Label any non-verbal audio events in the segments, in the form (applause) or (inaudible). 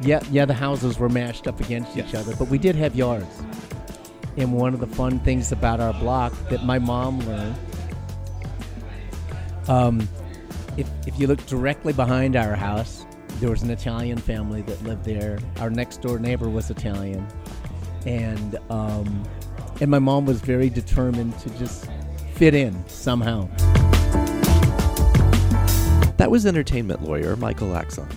Yeah, yeah, the houses were mashed up against each other, but we did have yards. And one of the fun things about our block that my mom learned, um, if, if you look directly behind our house, there was an Italian family that lived there. Our next door neighbor was Italian, and um, and my mom was very determined to just fit in somehow. That was entertainment lawyer Michael Aczon.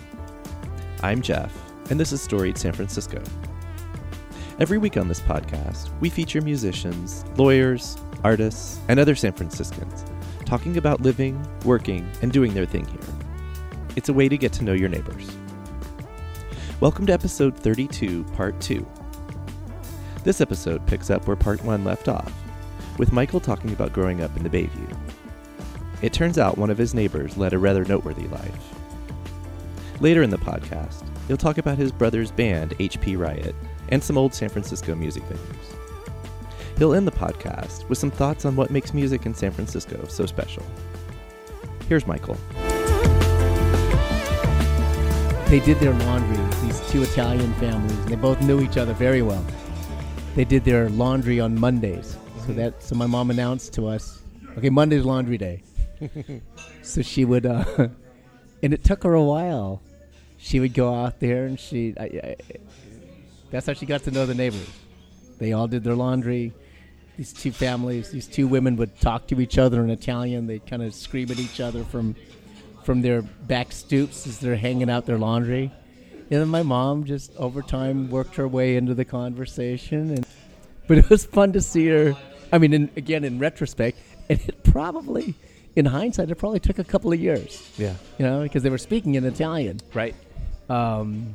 I'm Jeff, and this is Storied San Francisco. Every week on this podcast, we feature musicians, lawyers, artists, and other San Franciscans talking about living, working, and doing their thing here. It's a way to get to know your neighbors. Welcome to episode 32, part 2. This episode picks up where part 1 left off, with Michael talking about growing up in the Bayview. It turns out one of his neighbors led a rather noteworthy life. Later in the podcast, he'll talk about his brother's band, HP Riot, and some old San Francisco music venues. He'll end the podcast with some thoughts on what makes music in San Francisco so special. Here's Michael. they did their laundry. These two Italian families, and they both knew each other very well. They did their laundry on Mondays. So that so my mom announced to us, okay, Monday's laundry day. (laughs) so she would, uh, (laughs) and it took her a while. She would go out there, and she. I, I, that's how she got to know the neighbors. They all did their laundry. These two families, these two women would talk to each other in Italian. They'd kind of scream at each other from from their back stoops as they're hanging out their laundry. And then my mom just over time worked her way into the conversation and but it was fun to see her I mean in, again in retrospect and it probably in hindsight it probably took a couple of years, Yeah. you know, because they were speaking in Italian. Right. Um,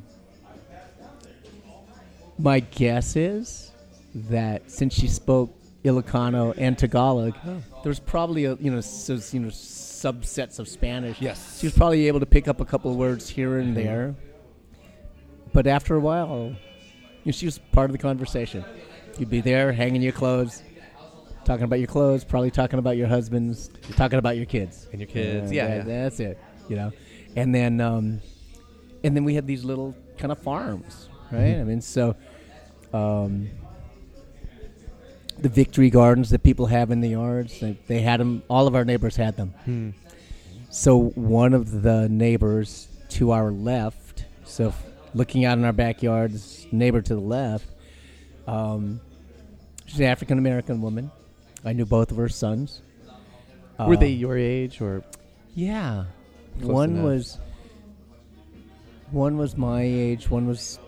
my guess is that since she spoke Ilocano and Tagalog, there was probably a you know so, you know subsets of Spanish. Yes. she was probably able to pick up a couple of words here and there. But after a while, you know, she was part of the conversation. You'd be there hanging your clothes, talking about your clothes, probably talking about your husbands, talking about your kids And your kids. Yeah. that- yeah. that's it. You know, and then um, and then we had these little kind of farms, right? Mhm. I mean, so um, the victory gardens that people have in the yards, they, they had them. All of our neighbors had them. Hmm. So one of the neighbors to our left, so f- looking out in our backyards, neighbor to the left, um, she's an African American woman. I knew both of her sons. Were Uh, they your age or? yeah. Close one enough. was one was my age, one was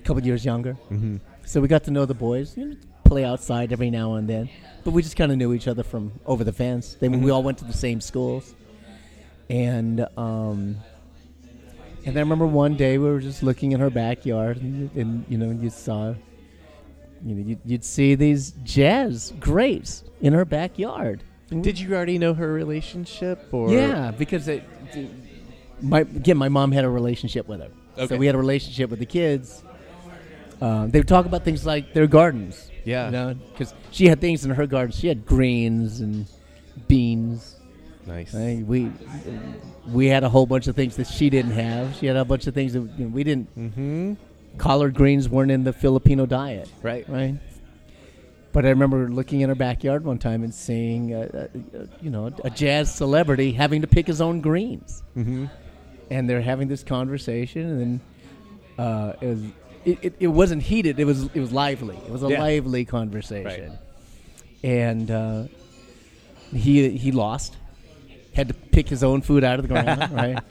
a couple years younger. Mm-hmm. So we got to know the boys, you know, play outside every now and then. But we just kind of knew each other from over the fence. They, Mhm. We all went to the same schools. And um, and I remember one day we were just looking in her backyard, and, and you know, you saw, you know, you'd, you'd see these jazz grapes in her backyard. Did you already know her relationship or? Yeah, because it, my again, my mom had a relationship with her, Okay. so we had a relationship with the kids. Uh, they would talk about things like their gardens, Yeah. you know, because she had things in her garden. She had greens and beans. Nice. We we had a whole bunch of things that she didn't have. She had a bunch of things that you know, we didn't. Mm-hmm. Collard greens weren't in the Filipino diet Right. right? But I remember looking in our backyard one time and seeing, uh, uh, uh, you know, a jazz celebrity having to pick his own greens, Mm-hmm. and they're having this conversation, and uh, it was. It, it, it wasn't heated. It was it was lively. It was a Yeah. lively conversation, and uh, he he lost. Had to pick his own food out of the ground, (laughs) right?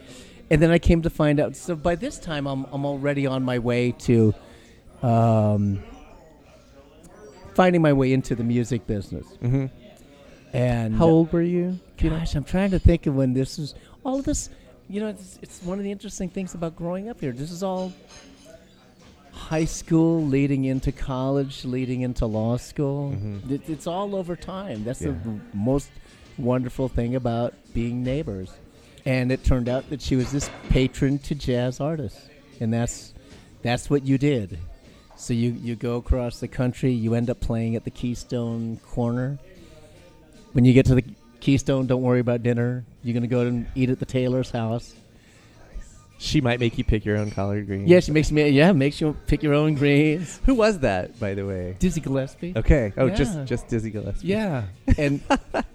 And then I came to find out. So by this time, I'm I'm already on my way to um, finding my way into the music business. Mm-hmm. And How old were you? Do you know? Gosh, I'm trying to think of when this was. All of this, you know, it's, it's one of the interesting things about growing up here. This is all high school, leading into college, leading into law school. Mhm. It, it's all over time. That's the Yeah. m- most wonderful thing about being neighbors. And it turned out that she was this patron to jazz artists, and that's that's what you did. So you you go across the country, you end up playing at the Keystone Corner. When you get to the Keystone, don't worry about dinner. You're gonna go and eat at the Taylor's house. She might make you pick your own collard greens. Yeah, she makes me. Yeah, makes you pick your own greens. Who was that, by the way? Dizzy Gillespie. Okay. Oh, Yeah. just just Dizzy Gillespie. Yeah, and (laughs)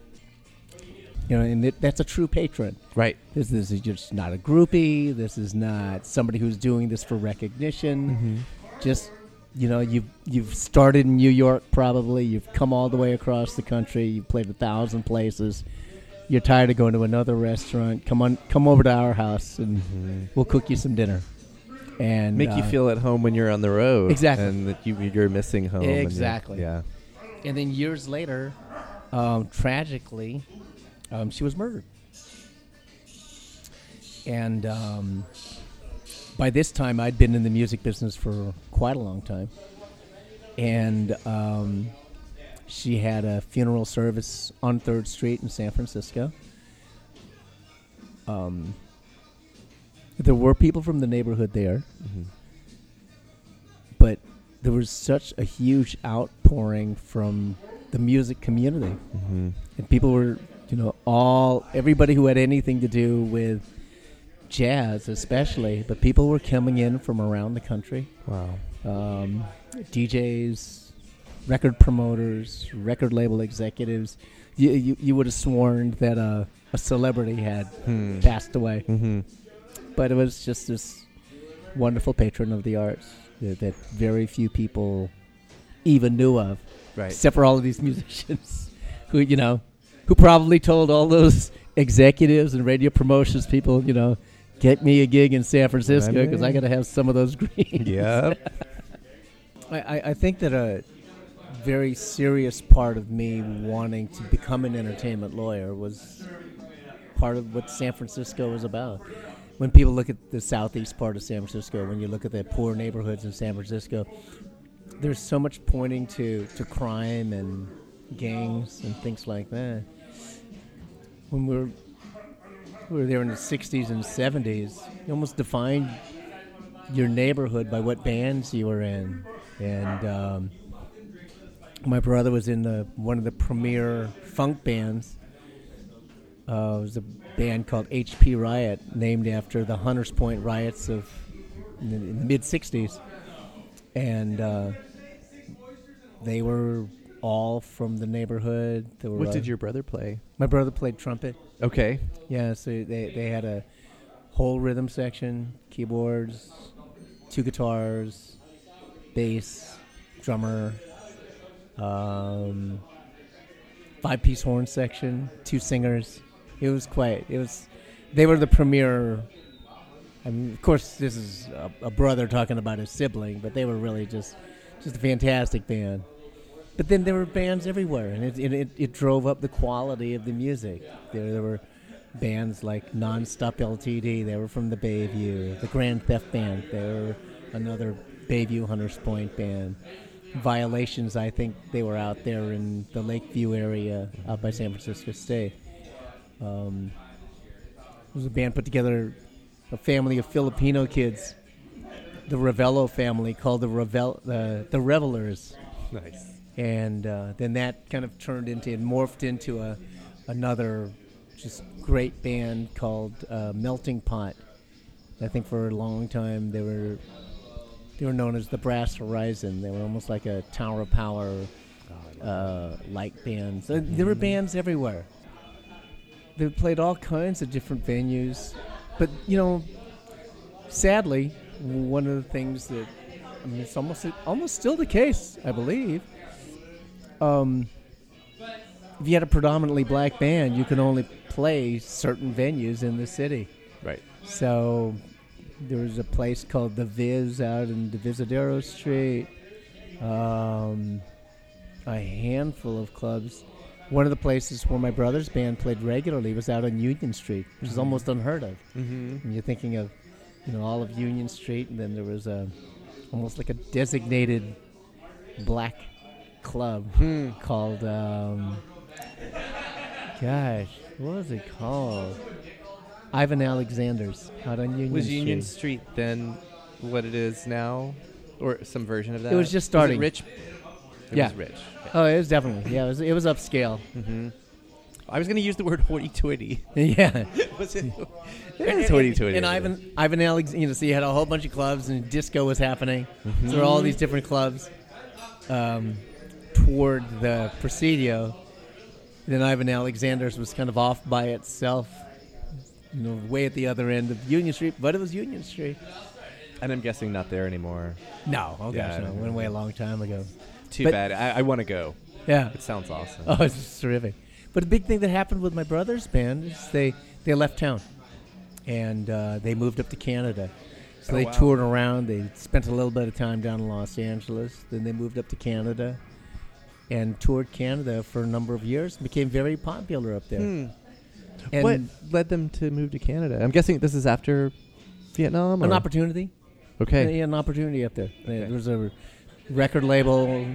you know, and it, that's a true patron. Right. This, this is just not a groupie. This is not somebody who's doing this for recognition. Mm-hmm. Just you know, you've you've started in New York probably. You've come all the way across the country. You've played a thousand places. You're tired of going to another restaurant. Come on, come over to our house and we'll cook you some dinner. And Make you uh, feel at home when you're on the road. Exactly. And that you, you're missing home. and Exactly. yeah. And then years later, um, tragically, um, she was murdered. And um, by this time, I'd been in the music business for quite a long time. And um, she had a funeral service on 3rd Street in San Francisco. Um, there were people from the neighborhood there Mhm. but there was such a huge outpouring from the music community Mhm. and people were you know all everybody who had anything to do with jazz especially but people were coming in from around the country Wow. um, djs record promoters record label executives you, you, you would have sworn that uh, a celebrity had Hmm. passed away Mm-hmm. but it was just this wonderful patron of the arts that, that very few people even knew of, Right. except for all of these (laughs) musicians who, you know, who probably told all those (laughs) executives and radio promotions people, you know, get me a gig in San Francisco because I got to have some of those (laughs) greens. Yep. (laughs) I, I, I think that a very serious part of me wanting to become an entertainment lawyer was part of what San Francisco was about. When people look at the southeast part of San Francisco, when you look at the poor neighborhoods in San Francisco, there's so much pointing to, to crime and gangs and things like that. When we were, we were there in the 60s and 70s, you almost defined your neighborhood by what bands you were in. And um, my brother was in the one of the premier funk bands. Uh, it was a band called H.P. Riot, named after the Hunters Point riots of in the, the mid '60s, and uh, they were all from the neighborhood. They were, What did your brother play? my brother played trumpet. Okay. Yeah, so they they had a whole rhythm section, keyboards, two guitars, bass, drummer, um, five piece horn section, two singers. It was quite. It was. They were the premier. I mean, of course, this is a, a brother talking about his sibling, but they were really just just a fantastic band. But then there were bands everywhere, and it it, it, drove up the quality of the music. There, there were bands like Nonstop LTD. They were from the Bayview. The Grand Theft Band. They were another Bayview Hunters Point band. Violations. I think they were out there in the Lakeview area, out by San Francisco State. Um, was a band put together, a family of Filipino kids, the Ravello family, called the Revel the the Revelers Nice. And uh, then that kind of turned into and morphed into a another just great band called uh, Melting Pot. I think for a long time they were they were known as the Brass Horizon. They were almost like a Tower of Power uh, like band. So there were bands everywhere. They played all kinds of different venues, but you know, sadly, one of the things that I mean, it's almost almost still the case, I believe. Um, if you had a predominantly black band, you could only play certain venues in the city. Right. So there was a place called the Viz out in Divisadero Street. Um, a handful of clubs. One of the places where my brother's band played regularly was out on Union Street, which is almost unheard of. Mm-hmm. You're thinking of, you know, all of Union Street, and then there was a almost like a designated black club Hmm. called, um, gosh, what was it called? Ivan Alexander's out on Union Was Street. Union Street then what it is now, or some version of that? It was just starting. rich. It Yeah. was rich. Oh, it was definitely yeah. It was it was upscale. Mm-hmm. I was going to use the word hoity-toity. (laughs) yeah. (laughs) Was it? And, It's hoity-toity. and Ivan, Ivan Alex, you know, so you had a whole bunch of clubs and disco was happening. So there were all these different clubs um, toward the Presidio. Then Ivan Alexander's was kind of off by itself, you know, way at the other end of Union Street, but it was Union Street. And I'm guessing not there anymore. No, oh Yeah, gosh, no, went away a long time ago. Too But- bad. I, I want to go. Yeah. It sounds awesome. Oh, it's just terrific. But the big thing that happened with my brother's band is they, they left town and uh, they moved up to Canada. So Oh, they wow. toured around. They spent a little bit of time down in Los Angeles. Then they moved up to Canada and toured Canada for a number of years. Became very popular up there. Hmm. And what led them to move to Canada? I'm guessing this is after Vietnam. an or- opportunity. Okay. Yeah, an opportunity up there. Okay. There was a record label.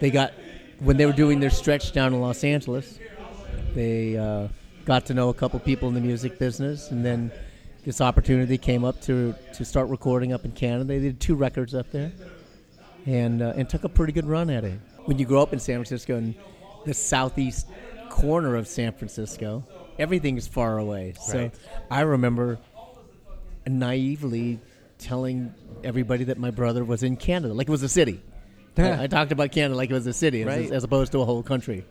They got when they were doing their stretch down in Los Angeles. They uh, got to know a couple people in the music business, and then this opportunity came up to to start recording up in Canada. They did two records up there, and uh, and took a pretty good run at it. When you grow up in San Francisco and the southeast corner of San Francisco, everything is far away. So Right. I remember naively telling everybody that my brother was in Canada, like it was a city. (laughs) I, I talked about Canada like it was a city, as, Right. as opposed to a whole country.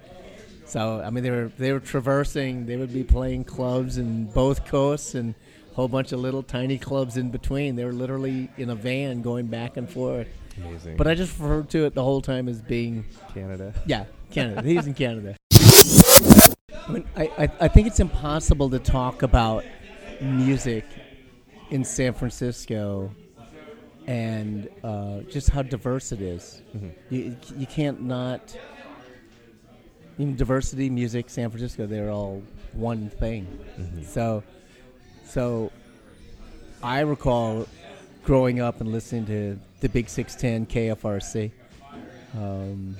So I mean, they were they were traversing. They would be playing clubs in both coasts and whole bunch of little tiny clubs in between. They were literally in a van going back and forth. Amazing. But I just referred to it the whole time as being Canada. yeah, Canada. He's in Canada. I, mean, I, I, I think it's impossible to talk about music in San Francisco and uh, just how diverse it is. You, you can't not. Even diversity, music, San Francisco, they're all one thing. So, so I recall growing up and listening to the Big 610 KFRC. Um,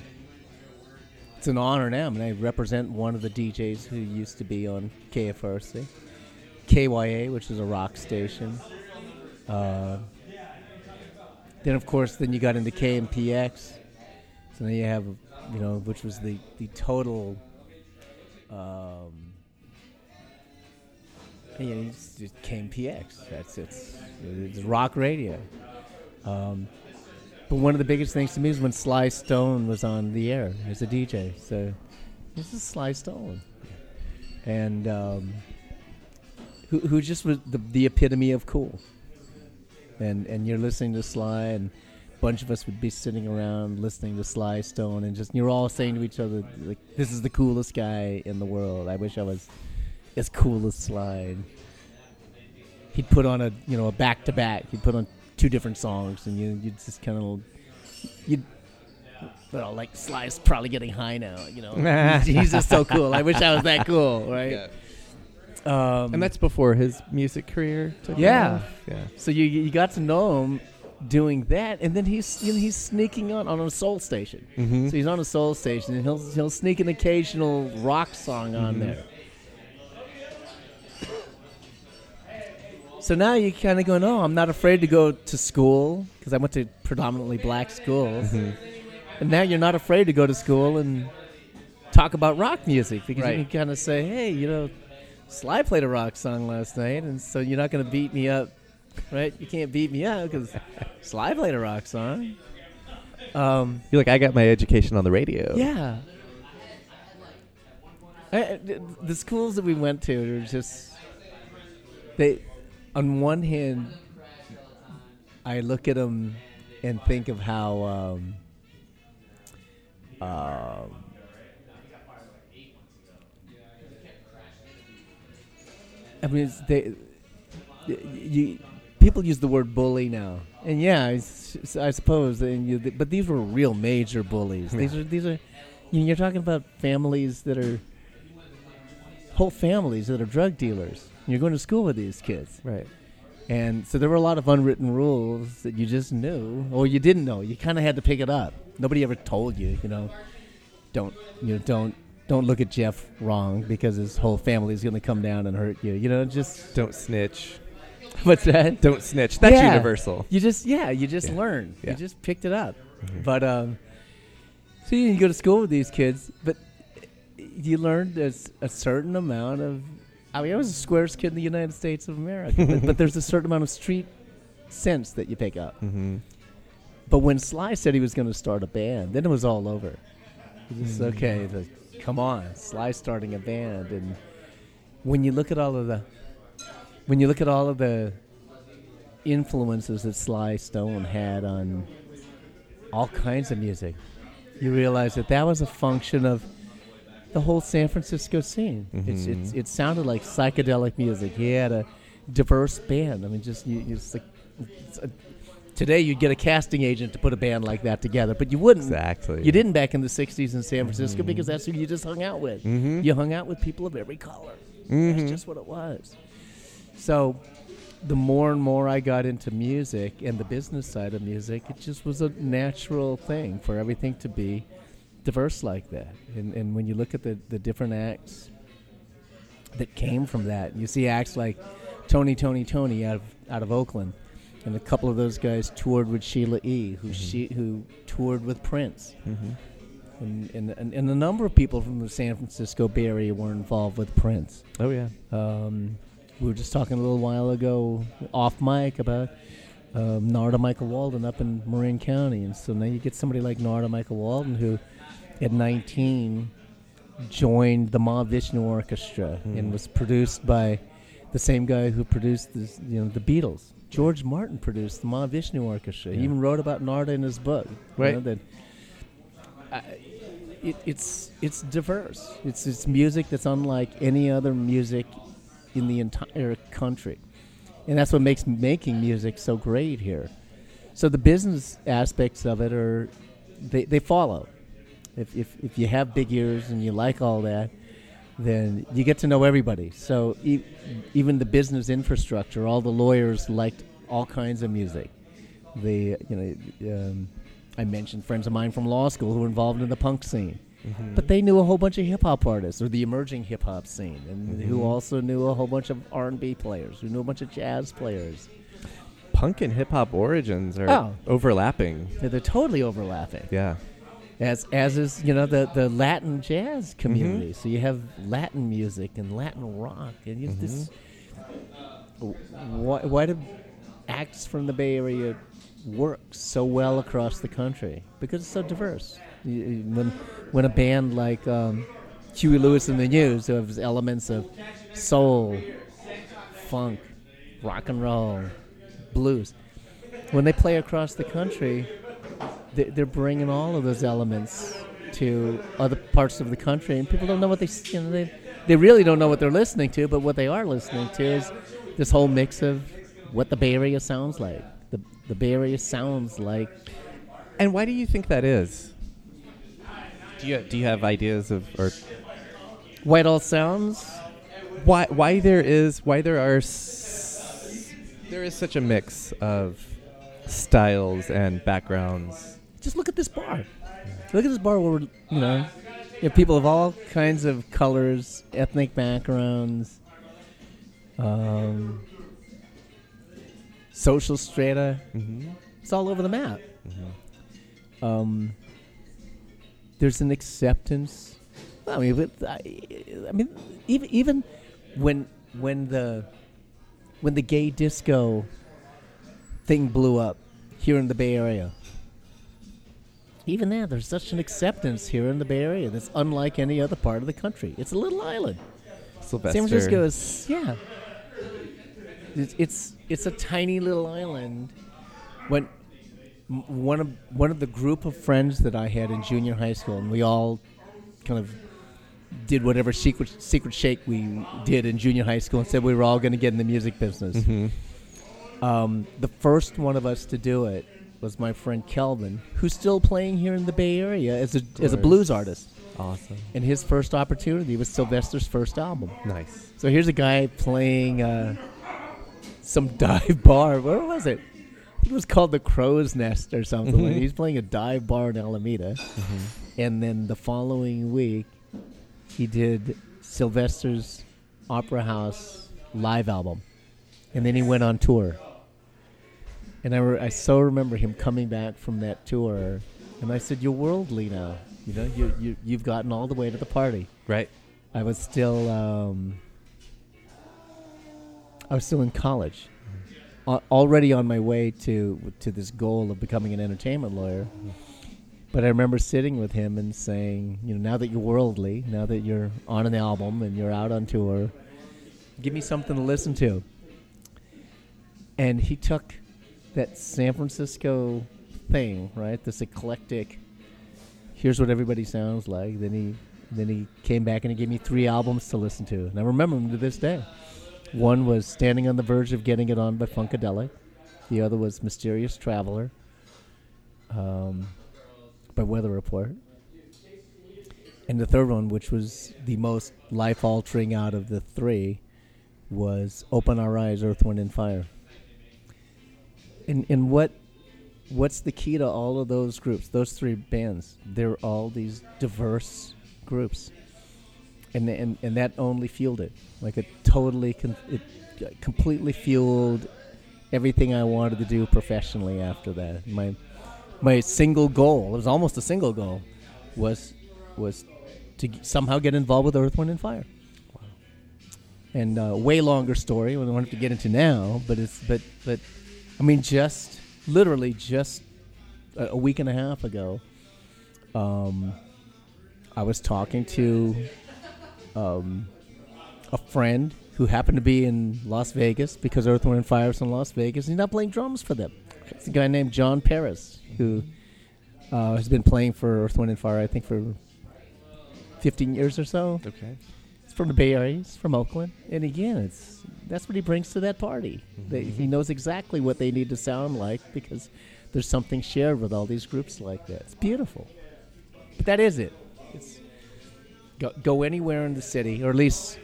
it's an honor now. I mean, I represent one of the DJs who used to be on KFRC, KYA, which is a rock station. Uh, then, of course, then you got into KMPX. So then you have, you know, which was the the total. Um, yeah, it's just KMPX. That's it's, it's rock radio. Um, but one of the biggest things to me is when Sly Stone was on the air as a DJ. So this is Sly Stone, and um, who who just was the, the epitome of cool. And and you're listening to Sly, and a bunch of us would be sitting around listening to Sly Stone, and just you're all saying to each other, like, "This is the coolest guy in the world. I wish I was as cool as Sly." And he'd put on a you know a back to back. He'd put on two different songs, and you you just kind of you. Well, like Sly's probably getting high now, you know. (laughs) he's, he's just so cool. I wish I was that cool, right? Um, And that's before his music career took Yeah. off. Yeah. so you you got to know him doing that, and then he's you know, he's sneaking on on a soul station. Mm-hmm. So he's on a soul station, and he'll he'll sneak an occasional rock song on Mhm. there. So now you're kind of going, oh, I'm not afraid to go to school because I went to predominantly black schools, Mm-hmm. and now you're not afraid to go to school and talk about rock music because Right. you can kind of say, hey, you know, Sly played a rock song last night, and so you're not going to beat me up, right? You can't beat me up because (laughs) Sly played a rock song. Um, You're like, I got my education on the radio. yeah. I, I- th- the schools that we went to are just they. On one hand, I look at them and think of how. Um, um, I mean, it's, they, you, people use the word bully now, and yeah, it's, I suppose. And you, but these were real major bullies. These are these are, you know, you're talking about families that are whole families that are drug dealers. You're going to school with these kids, Right. and so there were a lot of unwritten rules that you just knew, or you didn't know. You kind of had to pick it up. Nobody ever told you, you know, don't you know, don't don't look at Jeff wrong because his whole family is going to come down and hurt you. You know, just Don't snitch. what's that? Don't snitch. That's Yeah. universal. You just yeah, you just Yeah. learn. Yeah. You just picked it up. Mhm. But um, so you go to school with these kids, but you learned there's a certain amount of. I mean, I was the squarest kid in the United States of America, but, but there's a certain amount of street sense that you pick up. Mm-hmm. But when Sly said he was going to start a band, then it was all over. It's Mm. okay. The, come on, Sly starting a band, and when you look at all of the, when you look at all of the influences that Sly Stone had on all kinds of music, you realize that that was a function of the whole San Francisco scene. It's, it's, Mhm. it sounded like psychedelic music. He had a diverse band. I mean, just you, just like it's a, today you'd get a casting agent to put a band like that together, but you wouldn't. Exactly. You didn't back in the '60s in San Francisco Mhm. because that's who you just hung out with. Mhm. You hung out with people of every color. That's just what it was. So, the more and more I got into music and the business side of music, it just was a natural thing for everything to be diverse like that. And, and when you look at the, the different acts that came from that, you see acts like Tony, Toni, Toné out of out of Oakland, and a couple of those guys toured with Sheila E., who she who toured with Prince. Mm-hmm. And, and, and, and a number of people from the San Francisco Bay Area were involved with Prince. Oh yeah. Um, we were just talking a little while ago off mic about um, Narada Michael Walden up in Marin County, and so now you get somebody like Narada Michael Walden who, at 19, joined the Mahavishnu Orchestra and Hmm. was produced by the same guy who produced this, you know the Beatles. George Martin produced the Mahavishnu Orchestra. He even wrote about Narada in his book. you Right. know, that I, it, it's it's diverse. It's it's music that's unlike any other music in the entire country, and that's what makes making music so great here. So the business aspects of it are they, they follow. If, if if you have big ears and you like all that, then you get to know everybody. So e- even the business infrastructure, all the lawyers liked all kinds of music. The you know um, I mentioned friends of mine from law school who were involved in the punk scene. Mm-hmm. But they knew a whole bunch of hip hop artists, or the emerging hip hop scene, and who Mhm. also knew a whole bunch of R and B players, who knew a bunch of jazz players. Punk and hip hop origins are Oh. overlapping. Yeah, They're totally overlapping, Yeah. As as is you know the the Latin jazz community. So you have Latin music and Latin rock, and you this. Why, why do acts from the Bay Area work so well across the country? Because it's so diverse. You- When when a band like um, Huey Lewis and the News, who has elements of soul, funk, rock and roll, blues, when they play across the country, they're bringing all of those elements to other parts of the country, and people don't know what they you know, they they really don't know what they're listening to, but what they are listening to is this whole mix of what the Bay Area sounds like. The the Bay Area sounds like And why do you think that is? Do you do you have ideas of or all sounds. why why there is why there are s- there is such a mix of styles and backgrounds. Just look at this bar. Look at this bar where we're, you know, you have people of all kinds of colors, ethnic backgrounds, um, social strata. Mm-hmm. It's all over the map. Mm-hmm. um, there's an acceptance. I mean, but I, I mean, even even when when the when the gay disco thing blew up here in the Bay Area, even there, there's such an acceptance here in the Bay Area that's unlike any other part of the country. It's a little island. Sylvester. San Francisco is yeah. It's it's, it's a tiny little island. When one of one of the group of friends that I had in junior high school, and we all kind of did whatever secret secret shake we did in junior high school, and said we were all going to get in the music business. Mhm. Um, the first one of us to do it was my friend Kelvin, who's still playing here in the Bay Area as a as a blues artist. Awesome. And his first opportunity was Sylvester's first album. Nice. So here's a guy playing uh, some (laughs) dive bar. Where was it? It was called the Crow's Nest or something. Mhm. He's playing a dive bar in Alameda. Mm-hmm. And then the following week, he did Sylvester's Opera House live album. And then he went on tour. And I, re- I so remember him coming back from that tour. And I said, You're worldly now. You know, you, you you've gotten all the way to the party. Right. I was still um, I was still in college, Al already on my way to to this goal of becoming an entertainment lawyer. But I remember sitting with him and saying, you know, now that you're worldly, now that you're on an album and you're out on tour, give me something to listen to. And he took that San Francisco thing, right? This eclectic. Here's what everybody sounds like. Then he then he came back and he gave me three albums to listen to, and I remember them to this day. One was Standing on the Verge of Getting It On by Funkadelic. The other was Mysterious Traveler um, by Weather Report. And the third one, which was the most life altering out of the three, was Open Our Eyes, Earth, Wind, and Fire. And, and what what's the key to all of those groups, those three bands? They're all these diverse groups, and and and that only fueled it. Like it totally, con- it completely fueled everything I wanted to do professionally after that. My my single goal, it was almost a single goal, was was to g- somehow get involved with Earth, Wind, and Fire. Wow. And uh, way longer story. We don't have to get into now, but it's but but I mean just literally just a, a week and a half ago. Um, I was talking to um, a friend who happened to be in Las Vegas because Earth, Wind, and Fire is in Las Vegas. And he's not playing drums for them. It's a guy named John Paris who uh, has been playing for Earth, Wind, and Fire, I think, for 15 years or so. Okay. From the Bay Area. He's from Oakland. And again, it's that's what he brings to that party. Mm-hmm. They, he knows exactly what they need to sound like because there's something shared with all these groups like that. It's beautiful. But that is it. It's go, go anywhere in the city, or at least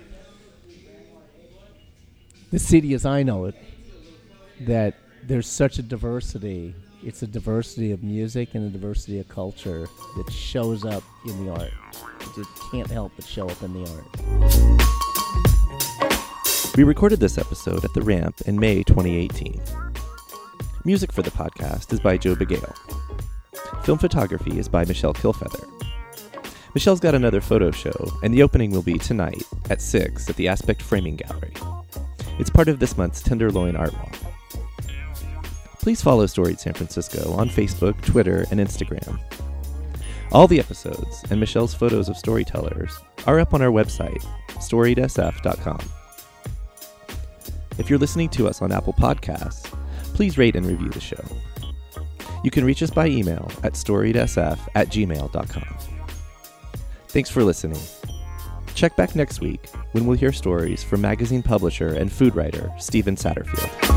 the city as I know it, that there's such a diversity. It's a diversity of music and a diversity of culture that shows up in the art. Just can't help but show up in the art. We recorded this episode at the Ramp in May 2018. Music for the podcast is by Joe Begale. Film photography is by Michelle Kilfeather. Michelle's got another photo show, and the opening will be tonight at 6 at the Aspect Framing Gallery. It's part of this month's Tenderloin Art Walk. Please follow Storied San Francisco on Facebook, Twitter, and Instagram. All the episodes and Michelle's photos of storytellers are up on our website, storiedsf.com. If you're listening to us on Apple Podcasts, please rate and review the show. You can reach us by email at storiedsf at gmail.com. Thanks for listening. Check back next week when we'll hear stories from magazine publisher and food writer Stephen Satterfield.